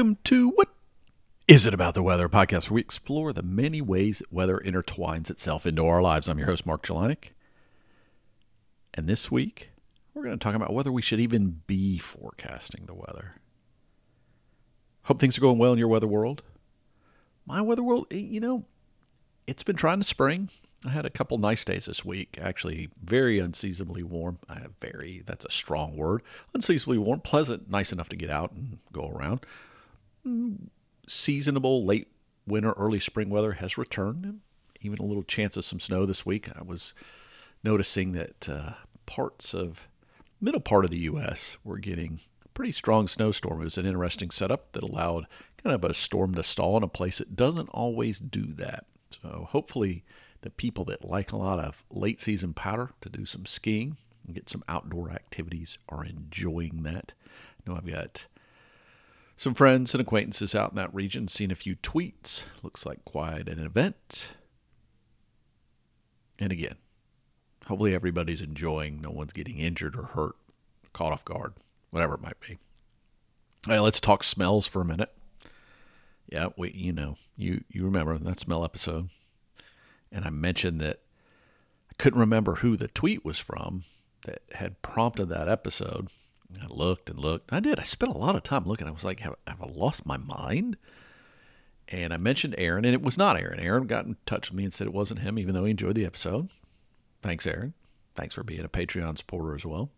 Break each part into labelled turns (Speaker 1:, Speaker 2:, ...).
Speaker 1: Welcome to What Is It About the Weather podcast, where we explore the many ways that weather intertwines itself into our lives. I'm your host, Mark Jelanic. And this week, we're going to talk about whether we should even be forecasting the weather. Hope things are going well in your weather world. My weather world, eh, you know, it's been trying to spring. I had a couple nice days this week, actually very unseasonably warm. Very, that's a strong word. Unseasonably warm, pleasant, nice enough to get out and go around. Seasonable late winter, early spring weather has returned. Even a little chance of some snow this week. I was noticing that uh, parts of middle part of the U.S. were getting pretty strong snowstorm. It was an interesting setup that allowed kind of a storm to stall in a place that doesn't always do that. So hopefully the people that like a lot of late season powder to do some skiing and get some outdoor activities are enjoying that. I know I've got some friends and acquaintances out in that region, seen a few tweets. Looks like quite an event. And again, hopefully everybody's enjoying. No one's getting injured or hurt, caught off guard, whatever it might be. All right, let's talk smells for a minute. Yeah, we you know you you remember that smell episode and I mentioned that I couldn't remember who the tweet was from that had prompted that episode. I looked and looked. I did. I spent a lot of time looking. I was like, have, have I lost my mind? And I mentioned Aaron, and it was not Aaron. Aaron got in touch with me and said it wasn't him, even though he enjoyed the episode. Thanks, Aaron. Thanks for being a Patreon supporter as well.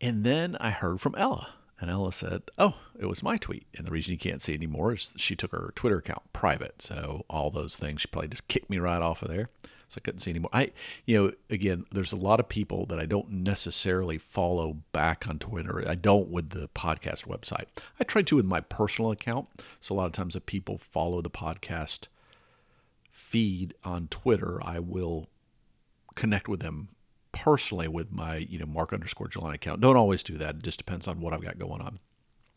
Speaker 1: And then I heard from Ella. And Ella said, Oh, it was my tweet. And the reason you can't see anymore is she took her Twitter account private. So all those things, she probably just kicked me right off of there. So I couldn't see anymore. I, you know, again, there's a lot of people that I don't necessarily follow back on Twitter. I don't with the podcast website. I try to with my personal account. So a lot of times if people follow the podcast feed on Twitter, I will connect with them personally with my, you know, Mark underscore Jelanic account. Don't always do that. It just depends on what I've got going on.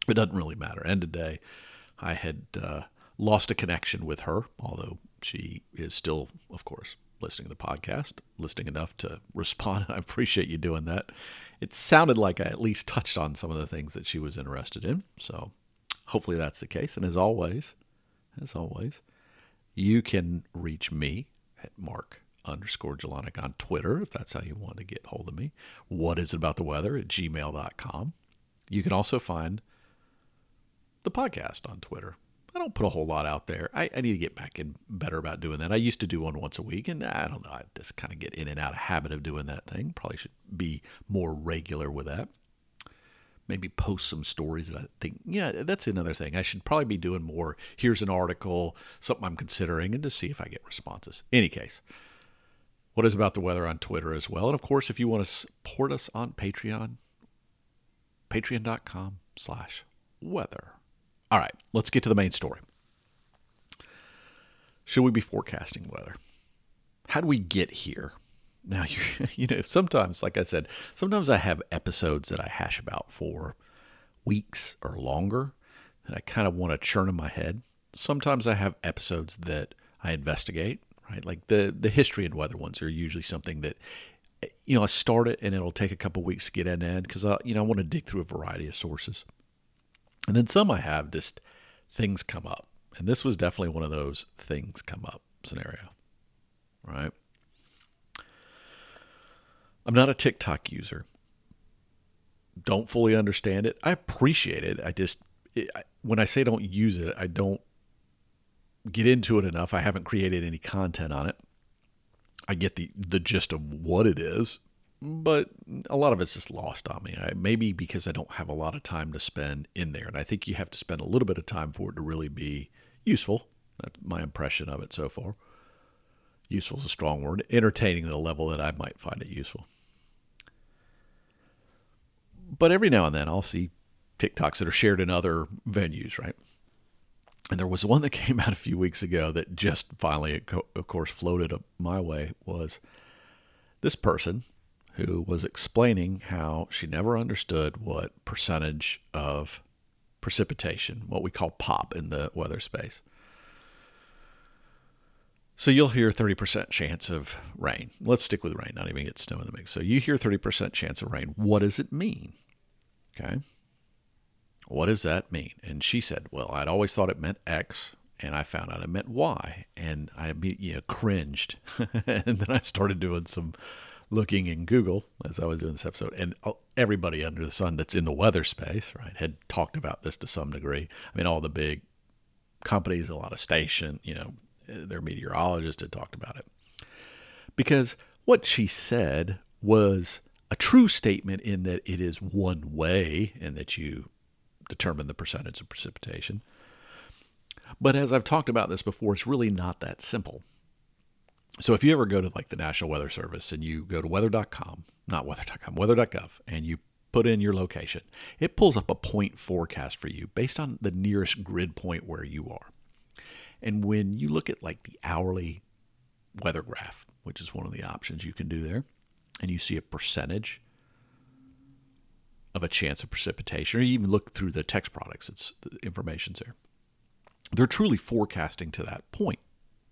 Speaker 1: It doesn't really matter. End of day, I had uh, lost a connection with her, although she is still, of course, listening to the podcast, listening enough to respond. I appreciate you doing that. It sounded like I at least touched on some of the things that she was interested in. So hopefully that's the case. And as always, as always, you can reach me at Mark underscore Jelanic on Twitter, if that's how you want to get hold of me. What is it about the weather at gmail.com. You can also find the podcast on Twitter. I don't put a whole lot out there. I, I need to get back in better about doing that. I used to do one once a week, and I don't know. I just kind of get in and out of habit of doing that thing. Probably should be more regular with that. Maybe post some stories that I think, yeah, that's another thing. I should probably be doing more. Here's an article, something I'm considering, and to see if I get responses. Any case, what is about the weather on Twitter as well. And of course, if you want to support us on Patreon, patreon.com slash weather. All right, let's get to the main story. Should we be forecasting weather? How do we get here? Now, you, you know, sometimes, like I said, sometimes I have episodes that I hash about for weeks or longer that I kind of want to churn in my head. Sometimes I have episodes that I investigate right? Like the the history and weather ones are usually something that eh, you know I start it and it'll take a couple weeks to get in end because I you know I want to dig through a variety of sources, and then some I have just things come up, and this was definitely one of those things come up scenario, right? I'm not a TikTok user. Don't fully understand it. I appreciate it. I just it, I, when I say don't use it, I don't get into it enough. I haven't created any content on it. I get the the gist of what it is, but a lot of it's just lost on me. I, maybe because I don't have a lot of time to spend in there, and I think you have to spend a little bit of time for it to really be useful. That's my impression of it so far. Useful is a strong word. Entertaining the level that I might find it useful. But every now and then I'll see TikToks that are shared in other venues, right? And there was one that came out a few weeks ago that just finally, of course, floated up my way was this person who was explaining how she never understood what percentage of precipitation, what we call pop in the weather space. So you'll hear 30% chance of rain. Let's stick with rain, not even get snow in the mix. So you hear 30% chance of rain. What does it mean? Okay. What does that mean? And she said, well, I'd always thought it meant X, and I found out it meant Y, and I know, cringed. and then I started doing some looking in Google as I was doing this episode, and oh, everybody under the sun that's in the weather space, right, had talked about this to some degree. I mean, all the big companies, a lot of station, you know, their meteorologists had talked about it. Because what she said was a true statement in that it is one way and that you determine the percentage of precipitation. But as I've talked about this before, it's really not that simple. So if you ever go to like the National Weather Service and you go to weather.com, not weather.com, weather.gov, and you put in your location, it pulls up a point forecast for you based on the nearest grid point where you are. And when you look at like the hourly weather graph, which is one of the options you can do there, and you see a percentage of a chance of precipitation, or you even look through the text products, it's the information's there. They're truly forecasting to that point,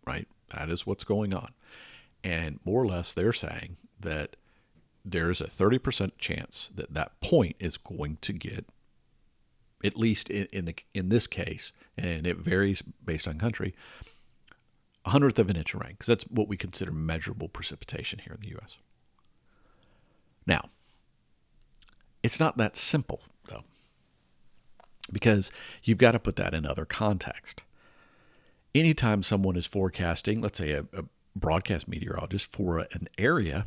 Speaker 1: right? That is what's going on. And more or less, they're saying that there's a 30% chance that that point is going to get, at least in, in, the, in this case, and it varies based on country, a hundredth of an inch of rain, because that's what we consider measurable precipitation here in the U.S. Now, it's not that simple, though, because you've got to put that in other context anytime someone is forecasting, let's say a, a broadcast meteorologist for an area,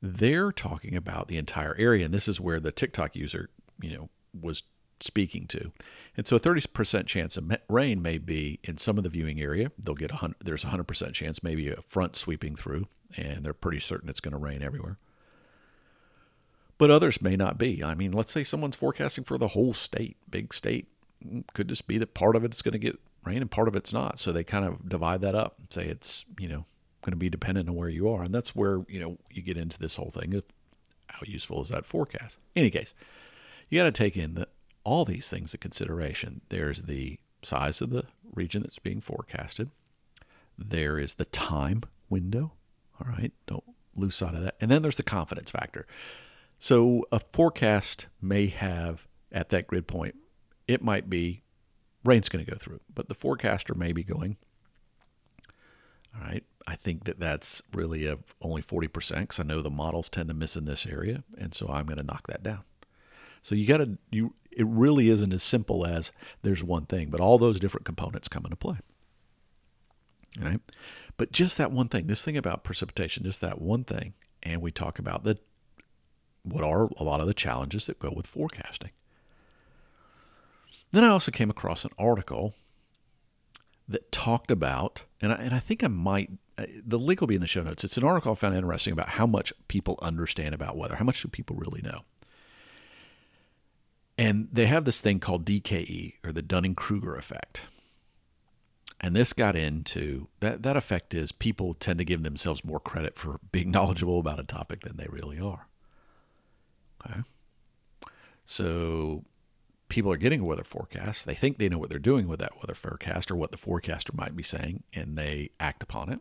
Speaker 1: they're talking about the entire area. And this is where the TikTok user, you know, was speaking to. And so a 30% chance of rain may be in some of the viewing area. They'll get a there's a 100% chance, maybe a front sweeping through, and they're pretty certain it's going to rain everywhere. But others may not be. I mean, let's say someone's forecasting for the whole state, big state. Could just be that part of it's going to get rain and part of it's not. So they kind of divide that up and say it's, you know, going to be dependent on where you are. And that's where, you know, you get into this whole thing of how useful is that forecast. In any case, you got to take in the, all these things into consideration. There's the size of the region that's being forecasted. There is the time window. All right. Don't lose sight of that. And then there's the confidence factor. So a forecast may have at that grid point, it might be rain's going to go through. But the forecaster may be going, all right, I think that that's really a, only 40% because I know the models tend to miss in this area. And so I'm going to knock that down. So you got to, you, it really isn't as simple as there's one thing, but all those different components come into play. All right. But just that one thing, this thing about precipitation, just that one thing. And we talk about the, what are a lot of the challenges that go with forecasting. Then I also came across an article that talked about, and I, and I think I might, uh, the link will be in the show notes. It's an article I found interesting about how much people understand about weather. How much do people really know? And they have this thing called DKE, or the Dunning Kruger effect. And this got into that, that effect is people tend to give themselves more credit for being knowledgeable about a topic than they really are. Okay. So people are getting a weather forecast. They think they know what they're doing with that weather forecast or what the forecaster might be saying, and they act upon it.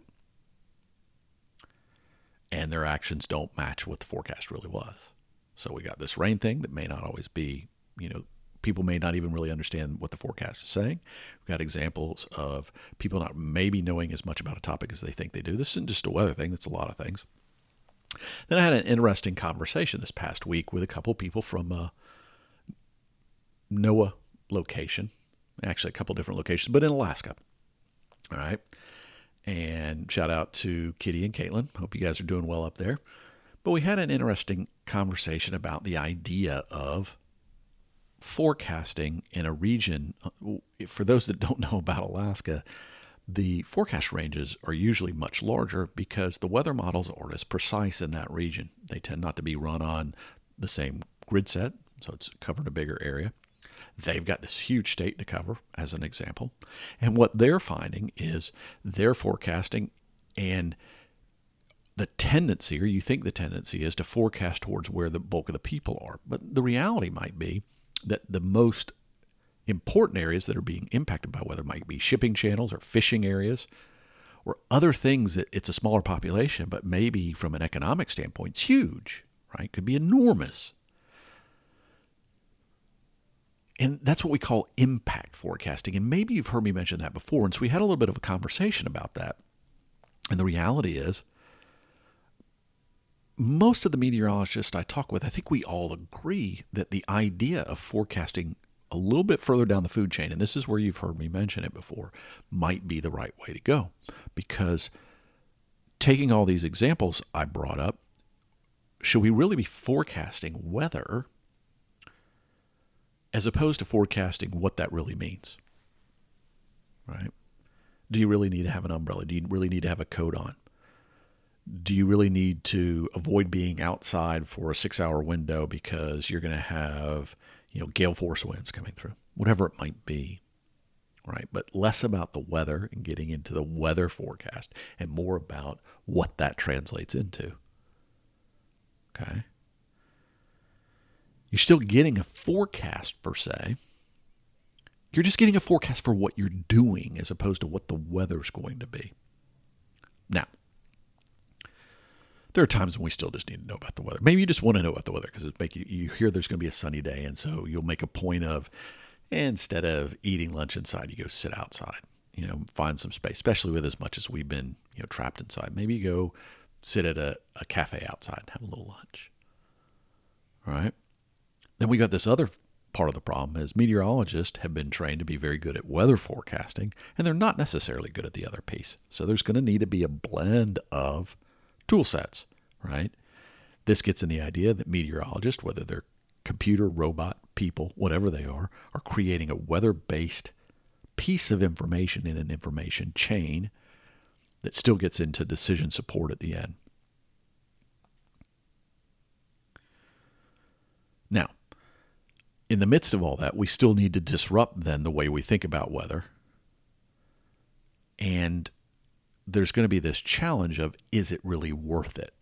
Speaker 1: And their actions don't match what the forecast really was. So we got this rain thing that may not always be, you know, people may not even really understand what the forecast is saying. We've got examples of people not maybe knowing as much about a topic as they think they do. This isn't just a weather thing, it's a lot of things. Then I had an interesting conversation this past week with a couple people from uh, NOAA location, actually a couple different locations, but in Alaska. All right. And shout out to Kitty and Caitlin. Hope you guys are doing well up there. But we had an interesting conversation about the idea of forecasting in a region. For those that don't know about Alaska, the forecast ranges are usually much larger because the weather models aren't as precise in that region. They tend not to be run on the same grid set, so it's covering a bigger area. They've got this huge state to cover, as an example. And what they're finding is they're forecasting and the tendency, or you think the tendency is to forecast towards where the bulk of the people are. But the reality might be that the most important areas that are being impacted by weather might be shipping channels or fishing areas or other things that it's a smaller population, but maybe from an economic standpoint, it's huge, right? Could be enormous. And that's what we call impact forecasting. And maybe you've heard me mention that before. And so we had a little bit of a conversation about that. And the reality is, most of the meteorologists I talk with, I think we all agree that the idea of forecasting a little bit further down the food chain, and this is where you've heard me mention it before, might be the right way to go. Because taking all these examples I brought up, should we really be forecasting weather as opposed to forecasting what that really means? Right? Do you really need to have an umbrella? Do you really need to have a coat on? do you really need to avoid being outside for a six hour window because you're going to have you know gale force winds coming through whatever it might be right? But less about the weather and getting into the weather forecast and more about what that translates into okay? You're still getting a forecast per se. You're just getting a forecast for what you're doing as opposed to what the weather's going to be now there are times when we still just need to know about the weather. Maybe you just want to know about the weather because it make you, you hear there's going to be a sunny day, and so you'll make a point of instead of eating lunch inside, you go sit outside. You know, find some space, especially with as much as we've been you know trapped inside. Maybe you go sit at a, a cafe outside and have a little lunch. All right. Then we got this other part of the problem is meteorologists have been trained to be very good at weather forecasting, and they're not necessarily good at the other piece. So there's going to need to be a blend of tool sets, right? This gets in the idea that meteorologists, whether they're computer, robot, people, whatever they are, are creating a weather based piece of information in an information chain that still gets into decision support at the end. Now, in the midst of all that, we still need to disrupt then the way we think about weather and there's going to be this challenge of is it really worth it?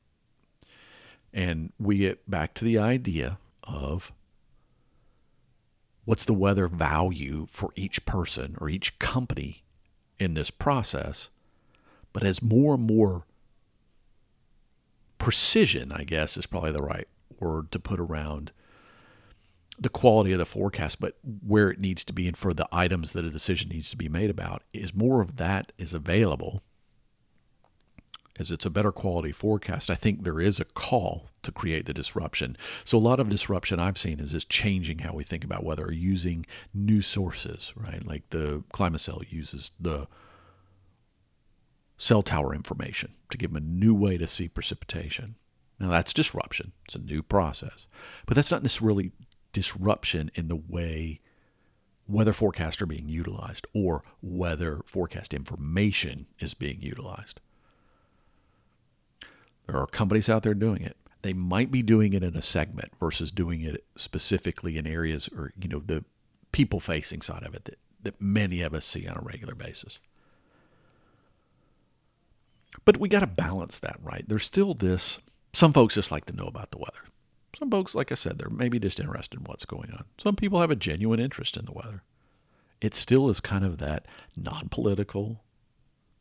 Speaker 1: And we get back to the idea of what's the weather value for each person or each company in this process. But as more and more precision, I guess is probably the right word to put around the quality of the forecast, but where it needs to be and for the items that a decision needs to be made about, is more of that is available as it's a better quality forecast, I think there is a call to create the disruption. So a lot of disruption I've seen is just changing how we think about weather, or using new sources, right? Like the ClimaCell uses the cell tower information to give them a new way to see precipitation. Now that's disruption. It's a new process. But that's not necessarily disruption in the way weather forecasts are being utilized or weather forecast information is being utilized. There are companies out there doing it. They might be doing it in a segment versus doing it specifically in areas or, you know, the people facing side of it that, that many of us see on a regular basis. But we got to balance that, right? There's still this. Some folks just like to know about the weather. Some folks, like I said, they're maybe just interested in what's going on. Some people have a genuine interest in the weather. It still is kind of that non political,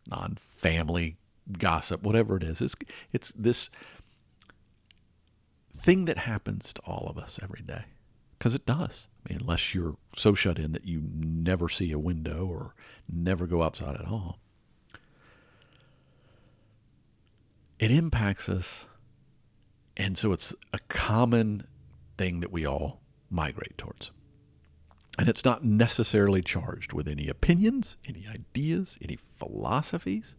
Speaker 1: non family gossip, whatever it is. It's, it's this thing that happens to all of us every day. Because it does. I mean, unless you're so shut in that you never see a window or never go outside at all. It impacts us. And so it's a common thing that we all migrate towards. And it's not necessarily charged with any opinions, any ideas, any philosophies.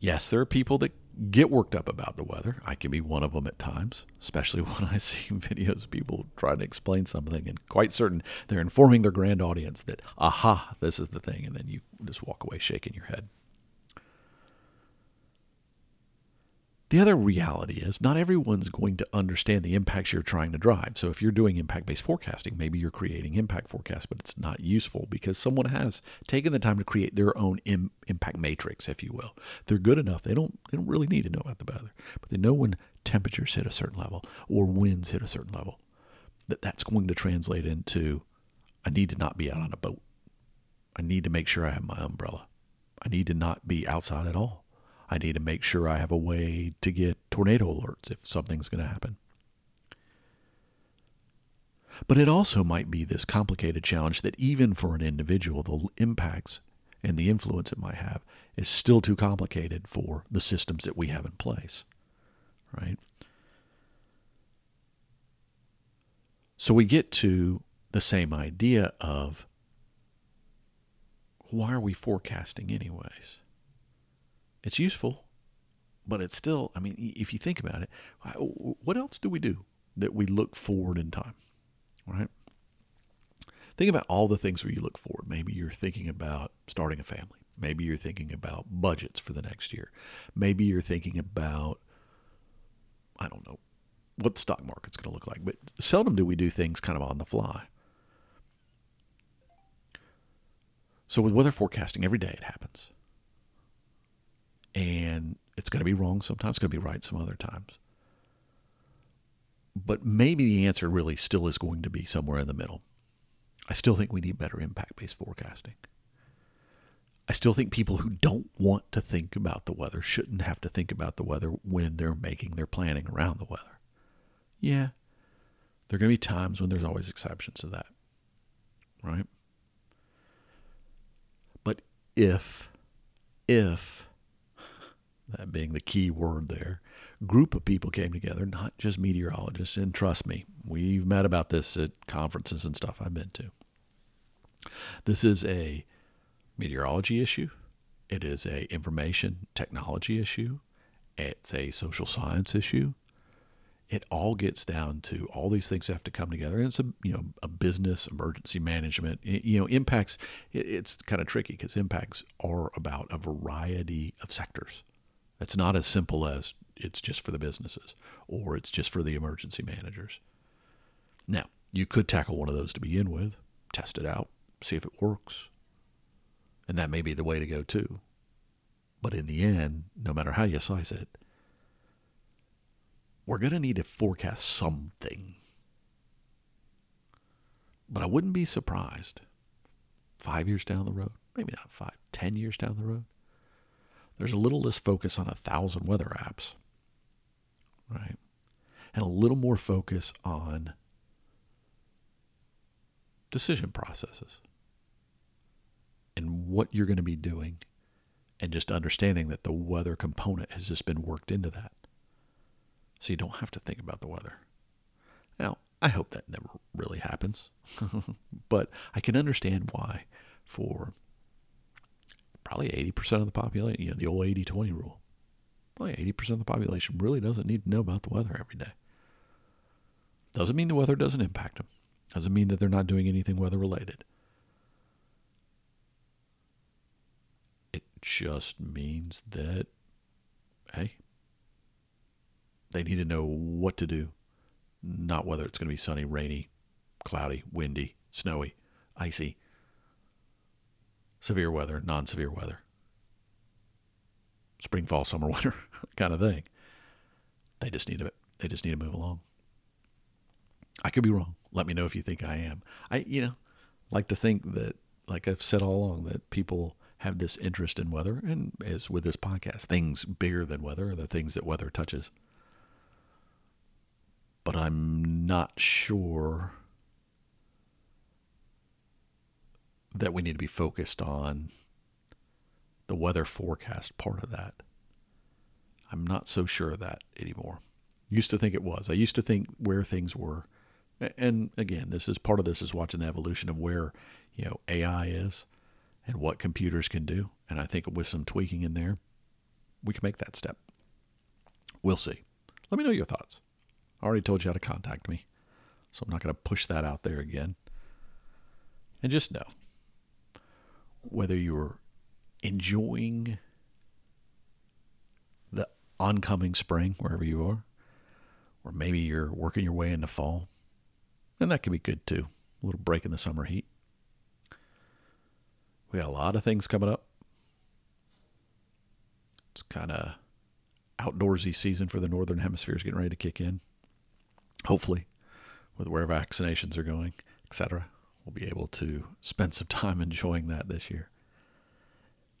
Speaker 1: Yes, there are people that get worked up about the weather. I can be one of them at times, especially when I see videos of people trying to explain something and quite certain they're informing their grand audience that, aha, this is the thing. And then you just walk away shaking your head. The other reality is not everyone's going to understand the impacts you're trying to drive. So if you're doing impact based forecasting, maybe you're creating impact forecasts, but it's not useful because someone has taken the time to create their own Im- impact matrix, if you will. They're good enough. They don't they don't really need to know about the weather, but they know when temperatures hit a certain level or winds hit a certain level. That that's going to translate into I need to not be out on a boat. I need to make sure I have my umbrella. I need to not be outside at all. I need to make sure I have a way to get tornado alerts if something's going to happen. But it also might be this complicated challenge that even for an individual, the impacts and the influence it might have is still too complicated for the systems that we have in place, right? So we get to the same idea of why are we forecasting anyways? It's useful, but it's still, I mean, if you think about it, what else do we do that we look forward in time, right? Think about all the things where you look forward. Maybe you're thinking about starting a family. Maybe you're thinking about budgets for the next year. Maybe you're thinking about, I don't know, what the stock market's going to look like. But seldom do we do things kind of on the fly. So with weather forecasting, every day it happens. And it's going to be wrong sometimes, it's going to be right some other times. But maybe the answer really still is going to be somewhere in the middle. I still think we need better impact based forecasting. I still think people who don't want to think about the weather shouldn't have to think about the weather when they're making their planning around the weather. Yeah, there are going to be times when there's always exceptions to that, right? But if, if, that being the key word there, group of people came together, not just meteorologists, and trust me, we've met about this at conferences and stuff I've been to. This is a meteorology issue. It is a information technology issue. It's a social science issue. It all gets down to all these things have to come together. And it's a you know a business emergency management. You know impacts. It's kind of tricky because impacts are about a variety of sectors. It's not as simple as it's just for the businesses or it's just for the emergency managers. Now you could tackle one of those to begin with, test it out, see if it works. And that may be the way to go too. But in the end, no matter how you slice it, we're going to need to forecast something. But I wouldn't be surprised five years down the road, maybe not five, ten years down the road, there's a little less focus on a thousand weather apps, right? And a little more focus on decision processes and what you're going to be doing, and just understanding that the weather component has just been worked into that. So you don't have to think about the weather. Now, I hope that never really happens, but I can understand why for probably 80% of the population, you know, the old 80 20 rule. Probably 80% of the population really doesn't need to know about the weather every day. Doesn't mean the weather doesn't impact them. Doesn't mean that they're not doing anything weather related. It just means that, hey, they need to know what to do, not whether it's going to be sunny, rainy, cloudy, windy, snowy, icy, severe weather, non severe weather, spring, fall, summer, winter kind of thing. They just need to they just need to move along. I could be wrong. Let me know if you think I am. I you know like to think that like I've said all along that people have this interest in weather and as with this podcast, things bigger than weather are the things that weather touches. But I'm not sure that we need to be focused on the weather forecast part of that. I'm not so sure of that anymore. Used to think it was. I used to think where things were. And again, this is part of this is watching the evolution of where, you know, AI is and what computers can do. And I think with some tweaking in there, we can make that step. We'll see. Let me know your thoughts. I already told you how to contact me, so I'm not going to push that out there again. And just know whether you're enjoying the oncoming spring wherever you are, or maybe you're working your way into fall, and that can be good too. A little break in the summer heat. We got a lot of things coming up. It's kind of outdoorsy season for the northern hemisphere is getting ready to kick in. Hopefully, with where vaccinations are going, etc we'll be able to spend some time enjoying that this year.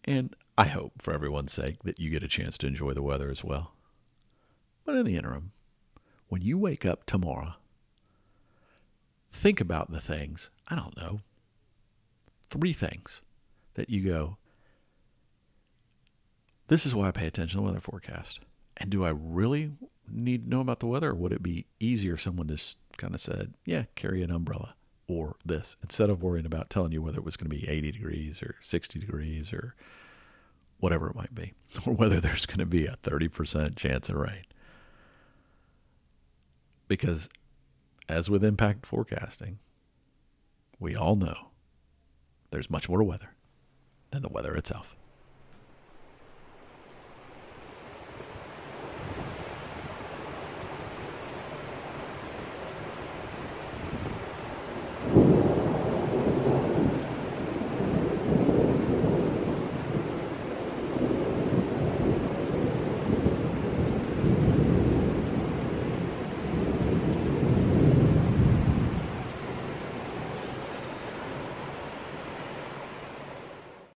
Speaker 1: And I hope, for everyone's sake, that you get a chance to enjoy the weather as well. But in the interim, when you wake up tomorrow, think about the things, I don't know, three things that you go, this is why I pay attention to the weather forecast. And do I really need to know about the weather, or would it be easier if someone just kind of said, yeah, carry an umbrella or this, instead of worrying about telling you whether it was going to be 80 degrees or 60 degrees or whatever it might be, or whether there's going to be a 30% chance of rain? Because as with impact forecasting, we all know there's much more to weather than the weather itself.